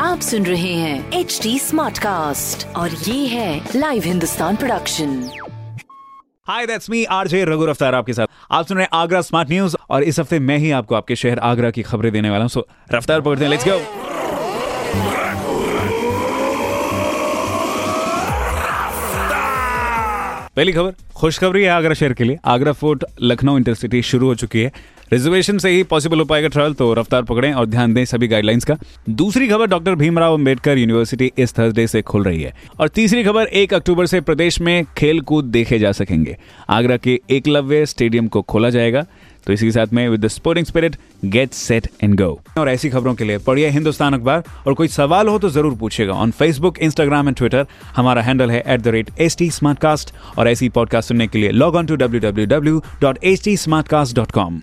आप सुन रहे हैं एच डी स्मार्ट कास्ट और ये है live Hindustan production hi that's me RJ Raghu Raftaar आपके साथ। आप सुन रहे हैं आगरा स्मार्ट न्यूज़ और इस हफ़्ते मैं ही आपको आपके शहर आगरा की खबरें देने वाला हूँ। सो रफ्तार पकड़ते हैं लेट्स गो पहली खबर खुशखबरी है आगरा शहर के लिए। आगरा फोर्ट लखनऊ इंटरसिटी शुरू हो चुकी है। रिजर्वेशन से ही पॉसिबल हो पाएगा ट्रैवल तो रफ्तार पकड़ें और ध्यान दें सभी गाइडलाइंस का। दूसरी खबर डॉक्टर भीमराव अंबेडकर यूनिवर्सिटी इस थर्सडे से खुल रही है और तीसरी खबर एक अक्टूबर से प्रदेश में खेल कूद देखे जा सकेंगे। आगरा के एकलव्य स्टेडियम को खोला जाएगा। तो इसी के साथ में with the sporting spirit get set and go और ऐसी खबरों के लिए पढ़िए हिंदुस्तान अखबार। और कोई सवाल हो तो ज़रूर पूछेगा on Facebook Instagram and Twitter हमारा हैंडल है at the rate H T और ऐसी पॉडकास्ट सुनने के लिए log on to W W W dot H T smart cast dot com